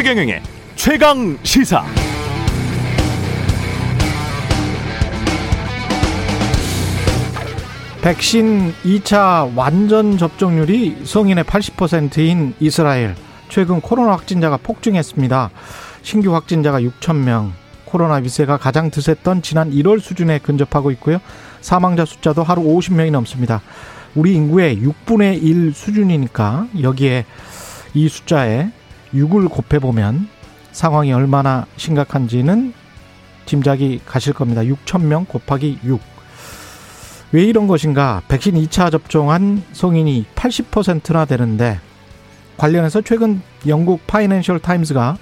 최경영의 최강 시사. 백신 2차 완전 접종률이 성인의 80%인 이스라엘. 최근 코로나 확진자가 폭증했습니다. 신규 확진자가 6천 명. 코로나 위세가 가장 드셌던 지난 1월 수준에 근접하고 있고요. 사망자 숫자도 하루 50명이 넘습니다. 우리 인구의 6분의 1 수준이니까 여기에 이 숫자에 6을 곱해보면 상황이 얼마나 심각한지는 짐작이 가실 겁니다. 6천 명 곱하기 6. 왜 이런 것인가? 백신 2차 접종한 성인이 80%나 되는데 관련해서 최근 영국 파이낸셜 타임스가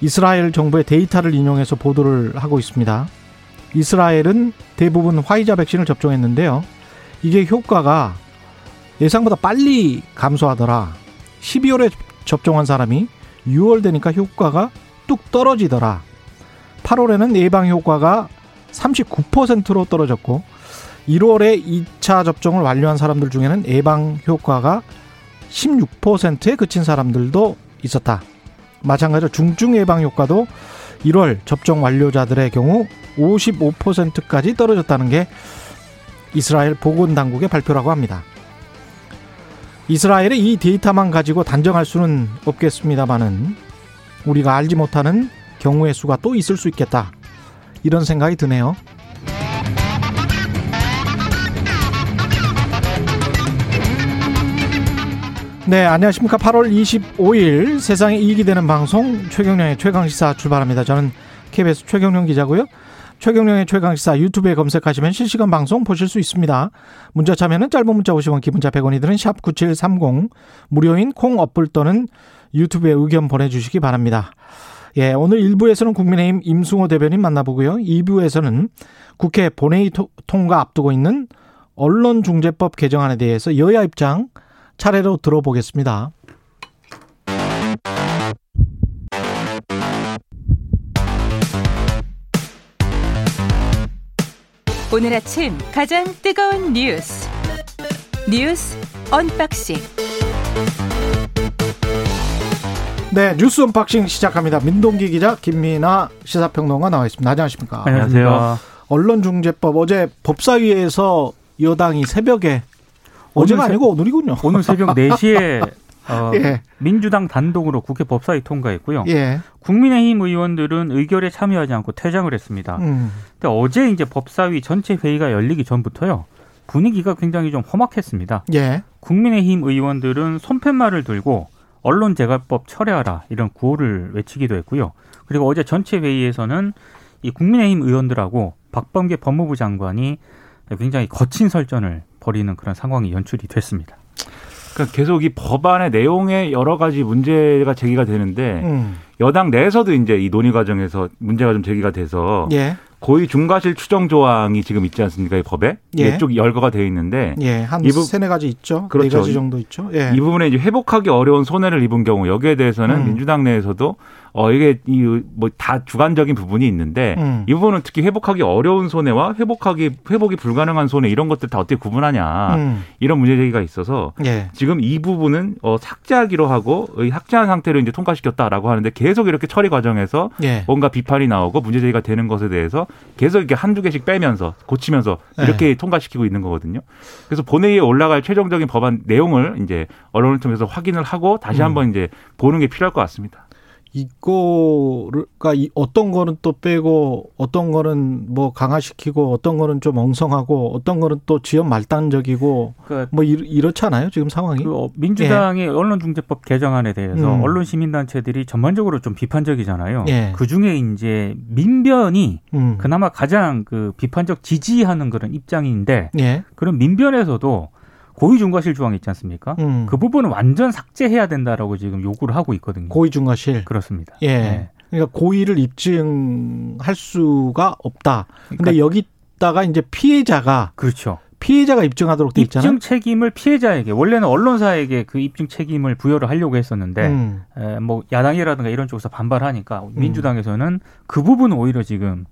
이스라엘 정부의 데이터를 인용해서 보도를 하고 있습니다. 이스라엘은 대부분 화이자 백신을 접종했는데요. 이게 효과가 예상보다 빨리 감소하더라. 12월에 접종한 사람이 6월 되니까 효과가 뚝 떨어지더라. 8월에는 예방 효과가 39%로 떨어졌고 1월에 2차 접종을 완료한 사람들 중에는 예방 효과가 16%에 그친 사람들도 있었다. 마찬가지로 중증 예방 효과도 1월 접종 완료자들의 경우 55%까지 떨어졌다는 게 이스라엘 보건 당국의 발표라고 합니다. 이스라엘의 이 데이터만 가지고 단정할 수는 없겠습니다만은 우리가 알지 못하는 경우의 수가 또 있을 수 있겠다. 이런 생각이 드네요. 네, 안녕하십니까. 8월 25일 세상에 이익이 되는 방송 최경령의 최강시사 출발합니다. 저는 KBS 최경령 기자고요. 최경령의 최강시사 유튜브에 검색하시면 실시간 방송 보실 수 있습니다. 문자 참여는 짧은 문자 50원, 기본자 100원이 드는 샵 9730 무료인 콩 어플 또는 유튜브에 의견 보내주시기 바랍니다. 예, 오늘 1부에서는 국민의힘 임승호 대변인 만나보고요. 2부에서는 국회 본회의 통과 앞두고 있는 언론중재법 개정안에 대해서 여야 입장 차례로 들어보겠습니다. 오늘 아침 가장 뜨거운 뉴스 뉴스 unboxing 네 뉴스 unboxing 시작합니다. 민동기 기자 김민아 시사평론가 나와 있습니다. 안녕하십니까? 안녕하세요. 언론중재법 어제 법사위에서 여당이 새벽에 어제가 아니고 오늘이군요. 오늘 새벽 4시에 어, 예. 민주당 단독으로 국회 법사위 통과했고요. 예. 국민의힘 의원들은 의결에 참여하지 않고 퇴장을 했습니다. 음. 근데 어제 이제 법사위 전체 회의가 열리기 전부터요. 분위기가 굉장히 좀 험악했습니다. 예. 국민의힘 의원들은 손팻말을 들고 언론재갈법 철회하라 이런 구호를 외치기도 했고요. 그리고 어제 전체 회의에서는 이 국민의힘 의원들하고 박범계 법무부 장관이 굉장히 거친 설전을 벌이는 그런 상황이 연출이 됐습니다. 그러니까 계속 이 법안의 내용에 여러 가지 문제가 제기가 되는데 음. 여당 내에서도 이제 이 논의 과정에서 문제가 좀 제기가 돼서 예. 고의 중과실 추정 조항이 지금 있지 않습니까? 이 법에 예. 이쪽 열거가 되어 있는데 예. 한 부... 세네 가지 있죠. 네 그렇죠. 네 가지 정도 있죠. 예. 이 부분에 이제 회복하기 어려운 손해를 입은 경우 여기에 대해서는 음. 민주당 내에서도 어 이게 이 뭐 다 주관적인 부분이 있는데 음. 이 부분은 특히 회복하기 어려운 손해와 회복하기 회복이 불가능한 손해 이런 것들 다 어떻게 구분하냐 음. 이런 문제 제기가 있어서 예. 지금 이 부분은 어 삭제하기로 하고 삭제한 상태로 이제 통과시켰다라고 하는데 계속 이렇게 처리 과정에서 예. 뭔가 비판이 나오고 문제 제기가 되는 것에 대해서 계속 이렇게 한두 개씩 빼면서 고치면서 이렇게 예. 통과시키고 있는 거거든요. 그래서 본회의에 올라갈 최종적인 법안 내용을 이제 언론을 통해서 확인을 하고 다시 음. 한번 이제 보는 게 필요할 것 같습니다. 이거가 어떤 거는 또 빼고 어떤 거는 뭐 강화시키고 어떤 거는 좀 엉성하고 어떤 거는 또 지연 말단적이고 그러니까 뭐 이렇잖아요 지금 상황이 그 어, 민주당의 예. 언론중재법 개정안에 대해서 음. 언론 시민단체들이 전반적으로 좀 비판적이잖아요. 예. 그 중에 이제 민변이 음. 그나마 가장 그 비판적 지지하는 그런 입장인데 예. 그런 민변에서도 고의중과실 조항 있지 않습니까? 음. 그 부분은 완전 삭제해야 된다라고 지금 요구를 하고 있거든요. 고의중과실. 그렇습니다. 예. 네. 그러니까 고의를 입증할 수가 없다. 근데 그러니까 여기다가 이제 피해자가 그렇죠. 피해자가 입증하도록 돼 있잖아요. 입증 책임을 피해자에게 원래는 언론사에게 그 입증 책임을 부여를 하려고 했었는데 음. 에, 뭐 야당이라든가 이런 쪽에서 반발하니까 음. 민주당에서는 그 부분은 오히려 지금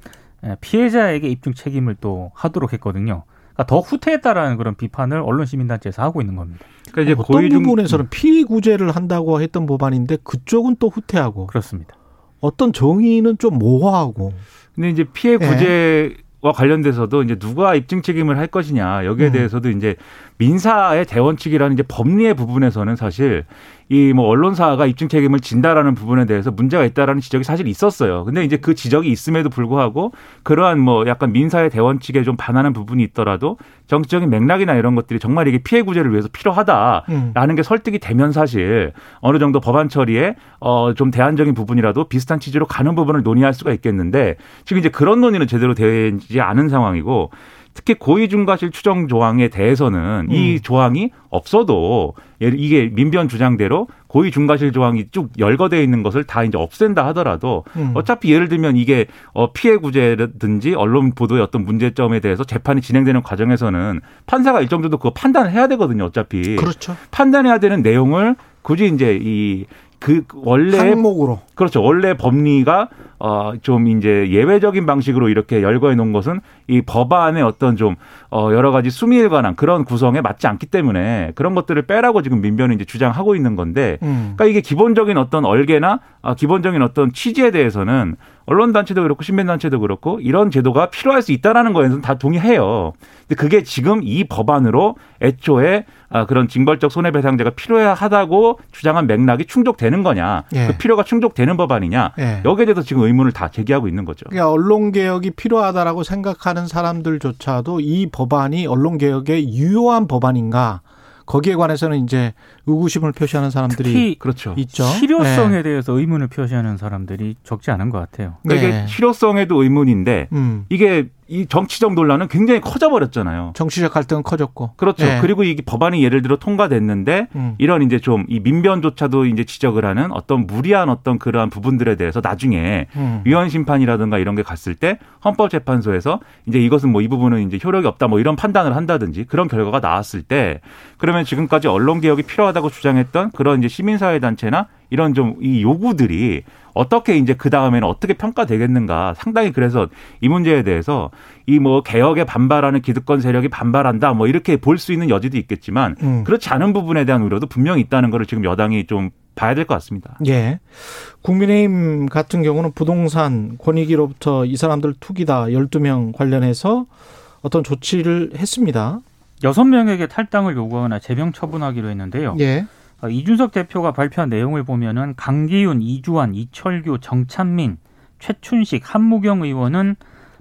피해자에게 입증 책임을 또 하도록 했거든요. 그러니까 더 후퇴했다라는 그런 비판을 언론 시민단체에서 하고 있는 겁니다. 그러니까 이제 어떤 고위중... 부분에서는 피구제를 한다고 했던 법안인데 그쪽은 또 후퇴하고 그렇습니다. 어떤 정의는 좀 모호하고. 근데 이제 피해 구제 예. 와 관련돼서도 이제 누가 입증 책임을 할 것이냐 여기에 음. 대해서도 이제 민사의 대원칙이라는 이제 법리의 부분에서는 사실 이 뭐 언론사가 입증 책임을 진다라는 부분에 대해서 문제가 있다라는 지적이 사실 있었어요. 근데 이제 그 지적이 있음에도 불구하고 그러한 뭐 약간 민사의 대원칙에 좀 반하는 부분이 있더라도 정치적인 맥락이나 이런 것들이 정말 이게 피해 구제를 위해서 필요하다라는 음. 게 설득이 되면 사실 어느 정도 법안 처리에 어좀 대안적인 부분이라도 비슷한 취지로 가는 부분을 논의할 수가 있겠는데 지금 이제 그런 논의는 제대로 되지 않은 상황이고 특히 고의중과실 추정 조항에 대해서는 음. 이 조항이 없어도 이게 민변 주장대로 고의 중과실 조항이 쭉 열거되어 있는 것을 다 이제 없앤다 하더라도 음. 어차피 예를 들면 이게 어 피해 구제든지 언론 보도의 어떤 문제점에 대해서 재판이 진행되는 과정에서는 판사가 일정 정도 그거 판단을 해야 되거든요. 어차피 그렇죠. 판단해야 되는 내용을 굳이 이제 이 그 원래 항목으로 그렇죠. 원래 법리가 어 좀 이제 예외적인 방식으로 이렇게 열거해 놓은 것은 이 법안의 어떤 좀 어 여러 가지 수미에 관한 그런 구성에 맞지 않기 때문에 그런 것들을 빼라고 지금 민변이 이제 주장하고 있는 건데 음. 그러니까 이게 기본적인 어떤 얼개나 아 기본적인 어떤 취지에 대해서는 언론 단체도 그렇고 신변 단체도 그렇고 이런 제도가 필요할 수 있다라는 거에는 다 동의해요. 근데 그게 지금 이 법안으로 애초에 아, 그런 징벌적 손해배상제가 필요하다고 주장한 맥락이 충족되는 거냐, 예. 그 필요가 충족되는 법안이냐, 예. 여기에 대해서 지금 의문 을 다 제기하고 있는 거죠. 그러니까 언론 개혁이 필요하다라고 생각하는 사람들조차도 이 법안이 언론 개혁에 유효한 법안인가? 거기에 관해서는 이제 의구심을 표시하는 사람들이 그렇죠. 있죠. 실효성에 네. 대해서 의문을 표시하는 사람들이 적지 않은 것 같아요. 그러니까 네. 이게 실효성에도 의문인데 음. 이게 이 정치적 논란은 굉장히 커져버렸잖아요. 정치적 갈등은 커졌고. 그렇죠. 네. 그리고 이게 법안이 예를 들어 통과됐는데 음. 이런 이제 좀 이 민변조차도 이제 지적을 하는 어떤 무리한 어떤 그러한 부분들에 대해서 나중에 음. 위헌 심판이라든가 이런 게 갔을 때 헌법재판소에서 이제 이것은 뭐 이 부분은 이제 효력이 없다 뭐 이런 판단을 한다든지 그런 결과가 나왔을 때 그러면 지금까지 언론 개혁이 필요하다고 주장했던 그런 이제 시민사회 단체나 이런 좀 이 요구들이 어떻게 이제 그 다음에는 어떻게 평가되겠는가 상당히 그래서 이 문제에 대해서 이 뭐 개혁에 반발하는 기득권 세력이 반발한다 뭐 이렇게 볼 수 있는 여지도 있겠지만 음. 그렇지 않은 부분에 대한 우려도 분명히 있다는 것을 지금 여당이 좀 봐야 될 것 같습니다. 예. 국민의힘 같은 경우는 부동산 권익위로부터 이 사람들 투기다 12명 관련해서 어떤 조치를 했습니다. 6명에게 탈당을 요구하거나 제명 처분하기로 했는데요. 예. 어, 이준석 대표가 발표한 내용을 보면은 강기훈, 이주환, 이철규, 정찬민, 최춘식, 한무경 의원은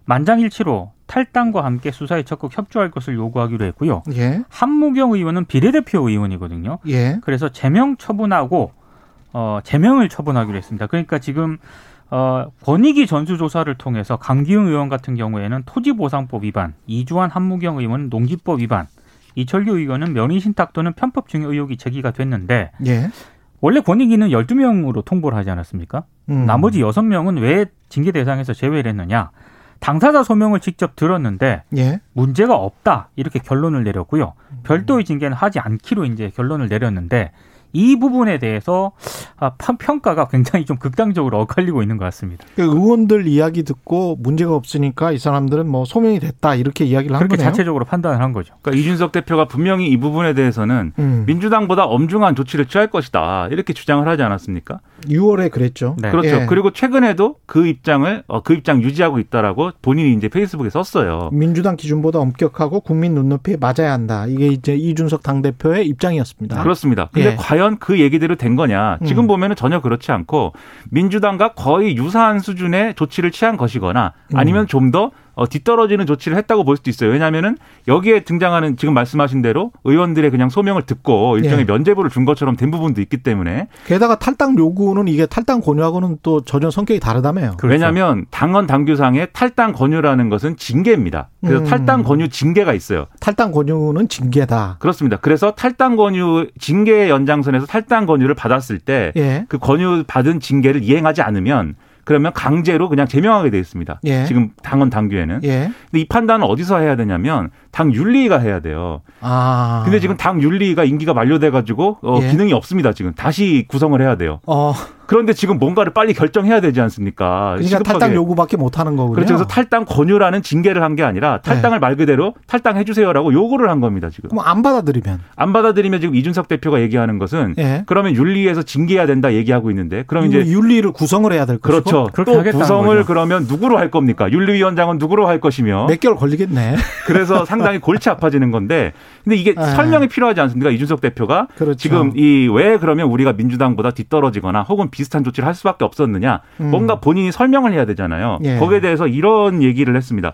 만장일치로 탈당과 함께 수사에 적극 협조할 것을 요구하기로 했고요. 예. 한무경 의원은 비례대표 의원이거든요. 예. 그래서 제명 처분하고 어 제명을 처분하기로 했습니다. 그러니까 지금 어 권익위 전수조사를 통해서 강기훈 의원 같은 경우에는 토지보상법 위반, 이주환 한무경 의원은 농지법 위반, 이철규 의원은 면의신탁 또는 편법 증여 의혹이 제기가 됐는데 예. 원래 권익위는 12명으로 통보를 하지 않았습니까? 음. 나머지 6명은 왜 징계 대상에서 제외를 했느냐? 당사자 소명을 직접 들었는데 예. 문제가 없다 이렇게 결론을 내렸고요. 별도의 징계는 하지 않기로 이제 결론을 내렸는데 이 부분에 대해서 아, 평가가 굉장히 좀 극단적으로 엇갈리고 있는 것 같습니다. 그 의원들 이야기 듣고 문제가 없으니까 이 사람들은 뭐 소명이 됐다 이렇게 이야기를 한 거네요. 자체적으로 판단을 한 거죠. 그러니까 이준석 대표가 분명히 이 부분에 대해서는 음. 민주당보다 엄중한 조치를 취할 것이다 이렇게 주장을 하지 않았습니까? 6월에 그랬죠. 네. 그렇죠. 예. 그리고 최근에도 그 입장을 어, 그 입장 유지하고 있다라고 본인이 이제 페이스북에 썼어요. 민주당 기준보다 엄격하고 국민 눈높이에 맞아야 한다. 이게 이제 이준석 당 대표의 입장이었습니다. 그렇습니다. 근데 예. 과연 그 얘기대로 된 거냐? 지금 음. 보면은 전혀 그렇지 않고 민주당과 거의 유사한 수준의 조치를 취한 것이거나 아니면 음. 좀더 어, 뒤떨어지는 조치를 했다고 볼 수도 있어요. 왜냐하면은 여기에 등장하는 지금 말씀하신 대로 의원들의 그냥 소명을 듣고 일종의 예. 면제부를 준 것처럼 된 부분도 있기 때문에 게다가 탈당 요구는 이게 탈당 권유하고는 또 전혀 성격이 다르다며요. 그렇죠. 왜냐하면 당헌 당규상의 탈당 권유라는 것은 징계입니다. 그래서 음. 탈당 권유 징계가 있어요. 탈당 권유는 징계다. 그렇습니다. 그래서 탈당 권유 징계 연장선에서 탈당 권유를 받았을 때그 예. 그 권유 받은 징계를 이행하지 않으면 그러면 강제로 그냥 제명하게 돼 있습니다. 예. 지금 당원 당규에는. 예. 근데 이 판단은 어디서 해야 되냐면 당 윤리위가 해야 돼요. 아. 근데 지금 당 윤리위가 임기가 만료돼 가지고 어, 예. 기능이 없습니다. 지금 다시 구성을 해야 돼요. 어. 그런데 지금 뭔가를 빨리 결정해야 되지 않습니까? 그러니까 시급하게. 탈당 요구밖에 못 하는 거군요. 그렇죠. 그래서 탈당 권유라는 징계를 한 게 아니라 탈당을 네. 말 그대로 탈당해 주세요라고 요구를 한 겁니다, 지금. 그럼 안 받아들이면 안 받아들이면 지금 이준석 대표가 얘기하는 것은 네. 그러면 윤리에서 징계해야 된다 얘기하고 있는데 그럼 이제 윤리를 구성을 해야 될 것이고 그렇죠. 또 구성을 거죠. 그러면 누구로 할 겁니까? 윤리위원장은 누구로 할 것이며 몇 개월 걸리겠네. 그래서 상당히 골치 아파지는 건데 근데 이게 네. 설명이 필요하지 않습니까? 이준석 대표가 그렇죠. 지금 이 왜 그러면 우리가 민주당보다 뒤떨어지거나 혹은 비슷한 조치를 할 수밖에 없었느냐 음. 뭔가 본인이 설명을 해야 되잖아요. 예. 거기에 대해서 이런 얘기를 했습니다.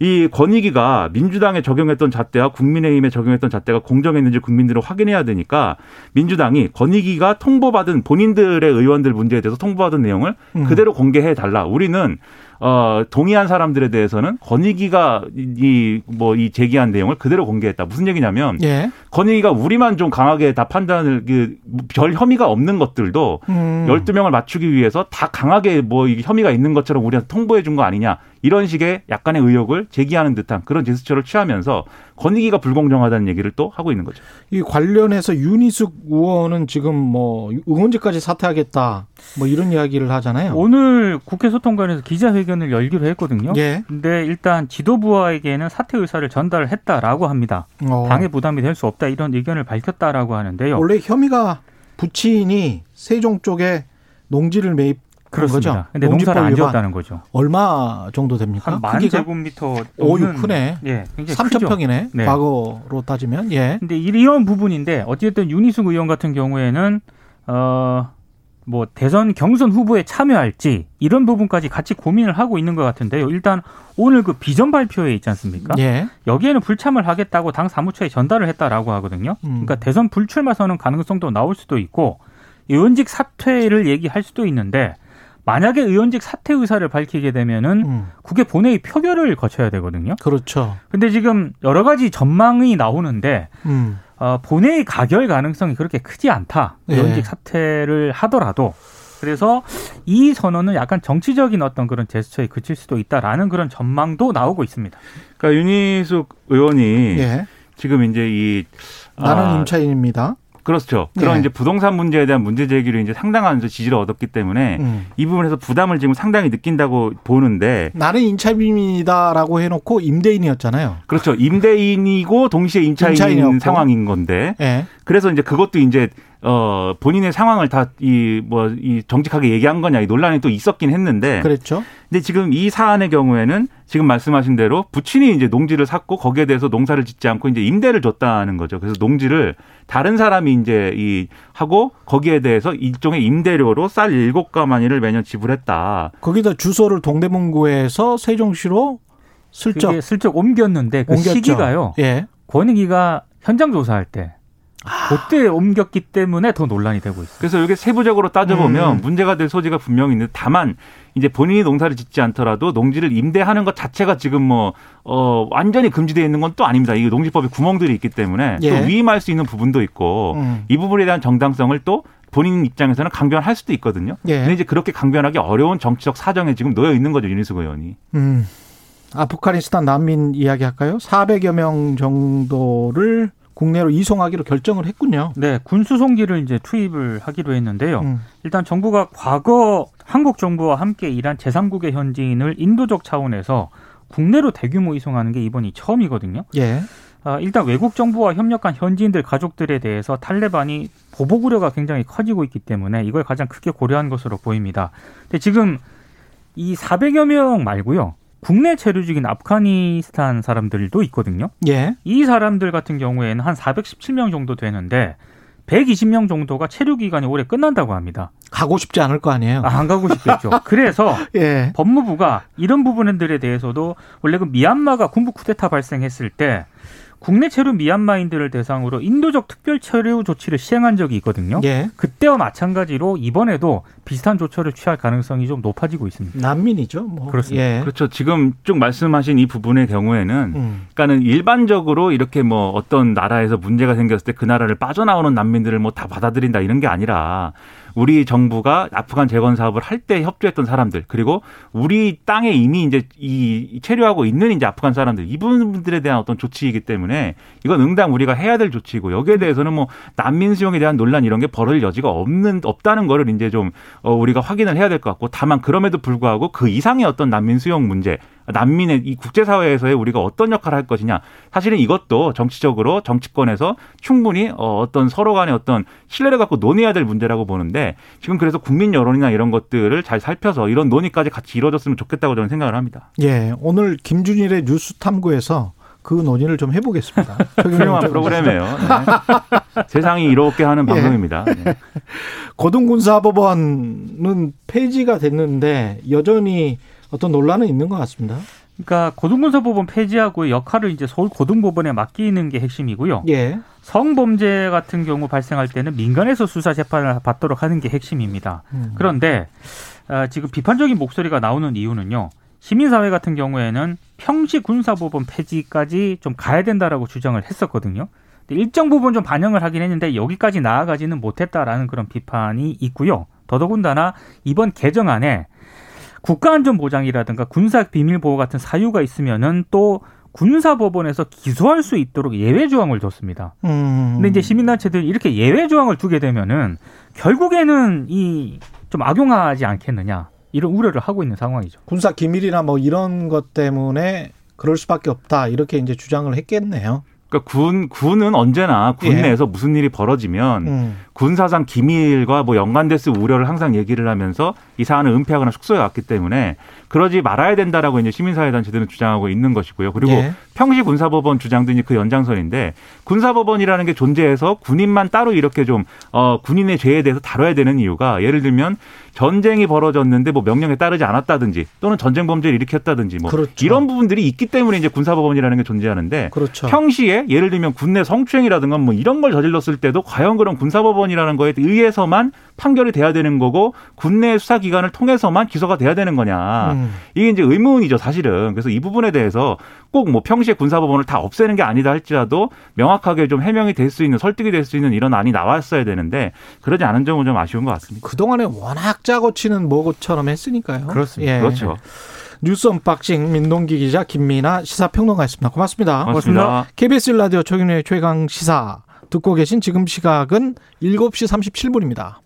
이 권익위가 민주당에 적용했던 잣대와 국민의힘에 적용했던 잣대가 공정했는지 국민들은 확인해야 되니까 민주당이 권익위가 통보받은 본인들의 의원들 문제에 대해서 통보받은 내용을 음. 그대로 공개해 달라. 우리는 어, 동의한 사람들에 대해서는 권익위가 이, 뭐, 이 제기한 내용을 그대로 공개했다. 무슨 얘기냐면, 예. 권익위가 우리만 좀 강하게 다 판단을, 그, 별 혐의가 없는 것들도 음. 12명을 맞추기 위해서 다 강하게 뭐, 혐의가 있는 것처럼 우리한테 통보해 준 거 아니냐. 이런 식의 약간의 의혹을 제기하는 듯한 그런 제스처를 취하면서 권익위가 불공정하다는 얘기를 또 하고 있는 거죠. 이 관련해서 윤희숙 의원은 지금 뭐 의원직까지 사퇴하겠다 뭐 이런 이야기를 하잖아요. 오늘 국회 소통관에서 기자회견을 열기로 했거든요. 예. 근데 일단 지도부와에게는 사퇴 의사를 전달을 했다라고 합니다. 어. 당의 부담이 될 수 없다 이런 의견을 밝혔다라고 하는데요. 원래 혐의가 부친이 세종 쪽에 농지를 매입 그렇습니다. 근데 농사를 안 지었다는 거죠. 얼마 정도 됩니까? 한만 제곱미터 오, 육 크네. 예, 3천 평이네. 네. 과거로 따지면. 예. 근데 이런 부분인데 어쨌든 윤희숙 의원 같은 경우에는 어. 뭐 대선 경선 후보에 참여할지 이런 부분까지 같이 고민을 하고 있는 것 같은데요. 일단 오늘 그 비전 발표에 있지 않습니까? 예. 여기에는 불참을 하겠다고 당 사무처에 전달을 했다라고 하거든요. 음. 그러니까 대선 불출마 선언 가능성도 나올 수도 있고 의원직 사퇴를 얘기할 수도 있는데 만약에 의원직 사퇴 의사를 밝히게 되면은 음. 국회 본회의 표결을 거쳐야 되거든요. 그렇죠. 근데 지금 여러 가지 전망이 나오는데 음. 어, 본회의 가결 가능성이 그렇게 크지 않다. 예. 의원직 예. 사퇴를 하더라도 그래서 이 선언은 약간 정치적인 어떤 그런 제스처에 그칠 수도 있다라는 그런 전망도 나오고 있습니다. 그러니까 윤희숙 의원이 예. 지금 이제 이 나는 아, 임차인입니다. 그렇죠. 그런 네. 이제 부동산 문제에 대한 문제 제기로 이제 상당한 지지를 얻었기 때문에 음. 이 부분에서 부담을 지금 상당히 느낀다고 보는데 나는 임차인이다라고 해놓고 임대인이었잖아요. 그렇죠. 임대인이고 동시에 임차인 임차인이었고. 상황인 건데 네. 그래서 이제 그것도 이제 어 본인의 상황을 다 이 뭐이 뭐 이 정직하게 얘기한 거냐 이 논란이 또 있었긴 했는데 그렇죠. 근데 지금 이 사안의 경우에는 지금 말씀하신 대로 부친이 이제 농지를 샀고 거기에 대해서 농사를 짓지 않고 이제 임대를 줬다는 거죠. 그래서 농지를 다른 사람이 이제 이 하고 거기에 대해서 일종의 임대료로 쌀 일곱 가마니를 매년 지불했다. 거기다 주소를 동대문구에서 세종시로 슬쩍 슬쩍 옮겼는데 그 옮겼죠. 시기가요. 예. 권익위가 현장 조사할 때 그때 옮겼기 때문에 더 논란이 되고 있어요. 그래서 이게 세부적으로 따져보면 음. 문제가 될 소지가 분명히 있는데 다만 이제 본인이 농사를 짓지 않더라도 농지를 임대하는 것 자체가 지금 뭐, 어, 완전히 금지되어 있는 건 또 아닙니다. 이 농지법에 구멍들이 있기 때문에 예. 또 위임할 수 있는 부분도 있고 음. 이 부분에 대한 정당성을 또 본인 입장에서는 강변할 수도 있거든요. 예. 근데 이제 그렇게 강변하기 어려운 정치적 사정에 지금 놓여 있는 거죠. 윤희숙 의원이. 음. 아프가니스탄 난민 이야기 할까요? 400여 명 정도를 국내로 이송하기로 결정을 했군요. 네, 군수송기를 이제 투입을 하기로 했는데요. 음. 일단 정부가 과거 한국 정부와 함께 일한 제3국의 현지인을 인도적 차원에서 국내로 대규모 이송하는 게 이번이 처음이거든요. 예. 아, 일단 외국 정부와 협력한 현지인들 가족들에 대해서 탈레반이 보복 우려가 굉장히 커지고 있기 때문에 이걸 가장 크게 고려한 것으로 보입니다. 근데 지금 이 400여 명 말고요. 국내 체류직인 아프가니스탄 사람들도 있거든요. 예. 이 사람들 같은 경우에는 한 417명 정도 되는데 120명 정도가 체류 기간이 올해 끝난다고 합니다. 가고 싶지 않을 거 아니에요. 아, 안 가고 싶겠죠. 그래서 예. 법무부가 이런 부분들에 대해서도 원래 그 미얀마가 군부 쿠데타 발생했을 때 국내 체류 미얀마인들을 대상으로 인도적 특별 체류 조치를 시행한 적이 있거든요. 예. 그때와 마찬가지로 이번에도 비슷한 조처를 취할 가능성이 좀 높아지고 있습니다. 난민이죠. 뭐. 그렇습니다. 예. 그렇죠. 지금 쭉 말씀하신 이 부분의 경우에는 음. 그러니까는 일반적으로 이렇게 뭐 어떤 나라에서 문제가 생겼을 때 그 나라를 빠져나오는 난민들을 뭐 다 받아들인다 이런 게 아니라 우리 정부가 아프간 재건 사업을 할 때 협조했던 사람들 그리고 우리 땅에 이미 이제 이 체류하고 있는 이제 아프간 사람들 이분들에 대한 어떤 조치이기 때문에 이건 응당 우리가 해야 될 조치이고 여기에 대해서는 뭐 난민 수용에 대한 논란 이런 게 벌어질 여지가 없는 없다는 거를 이제 좀 어, 우리가 확인을 해야 될 것 같고 다만 그럼에도 불구하고 그 이상의 어떤 난민 수용 문제 난민의 이 국제사회에서의 우리가 어떤 역할을 할 것이냐. 사실은 이것도 정치적으로 정치권에서 충분히 어, 어떤 서로 간의 어떤 신뢰를 갖고 논의해야 될 문제라고 보는데 지금 그래서 국민 여론이나 이런 것들을 잘 살펴서 이런 논의까지 같이 이루어졌으면 좋겠다고 저는 생각을 합니다. 예. 오늘 김준일의 뉴스 탐구에서 그 논의를 좀 해보겠습니다. 훌륭한 프로그램이에요. 네. 세상이 이렇게 하는 예. 방송입니다. 네. 고등군사법원은 폐지가 됐는데 여전히 어떤 논란은 있는 것 같습니다. 그러니까 고등군사법원 폐지하고 역할을 이제 서울 고등법원에 맡기는 게 핵심이고요. 예. 성범죄 같은 경우 발생할 때는 민간에서 수사 재판을 받도록 하는 게 핵심입니다. 음. 그런데 아, 지금 비판적인 목소리가 나오는 이유는요. 시민사회 같은 경우에는 평시 군사법원 폐지까지 좀 가야 된다라고 주장을 했었거든요. 일정 부분 좀 반영을 하긴 했는데 여기까지 나아가지는 못했다라는 그런 비판이 있고요. 더더군다나 이번 개정안에 국가안전보장이라든가 군사 비밀 보호 같은 사유가 있으면은 또 군사법원에서 기소할 수 있도록 예외 조항을 뒀습니다. 음. 근데 이제 시민단체들이 이렇게 예외 조항을 두게 되면은 결국에는 이 좀 악용하지 않겠느냐 이런 우려를 하고 있는 상황이죠. 군사 기밀이나 뭐 이런 것 때문에 그럴 수밖에 없다 이렇게 이제 주장을 했겠네요. 그러니까 군 군은 언제나 군 예. 내에서 무슨 일이 벌어지면 음. 군사상 기밀과 뭐 연관됐을 우려를 항상 얘기를 하면서 이 사안을 은폐하거나 숙소해 왔기 때문에 그러지 말아야 된다라고 이제 시민사회단체들은 주장하고 있는 것이고요. 그리고 예. 평시 군사법원 주장도 이제 그 연장선인데 군사법원이라는 게 존재해서 군인만 따로 이렇게 좀 어, 군인의 죄에 대해서 다뤄야 되는 이유가 예를 들면 전쟁이 벌어졌는데 뭐 명령에 따르지 않았다든지 또는 전쟁 범죄를 일으켰다든지 뭐 그렇죠. 이런 부분들이 있기 때문에 이제 군사법원이라는 게 존재하는데 그렇죠. 평시에 예를 들면 군내 성추행이라든가 뭐 이런 걸 저질렀을 때도 과연 그런 군사법원 이라는 거에 의해서만 판결이 돼야 되는 거고 군내 수사 기관을 통해서만 기소가 돼야 되는 거냐 음. 이게 이제 의문이죠 사실은 그래서 이 부분에 대해서 꼭 뭐 평시에 군사법원을 다 없애는 게 아니다 할지라도 명확하게 좀 해명이 될 수 있는 설득이 될 수 있는 이런 안이 나왔어야 되는데 그러지 않은 점은 좀 아쉬운 것 같습니다. 그 동안에 워낙 짜고 치는 뭐고처럼 했으니까요. 그렇습니다. 예. 그렇죠. 뉴스 unboxing 민동기 기자 김민아 시사평론가였습니다. 고맙습니다. 고맙습니다. 고맙습니다. KBS 라디오 최경영의 최강 시사 듣고 계신 지금 시각은 7시 37분입니다.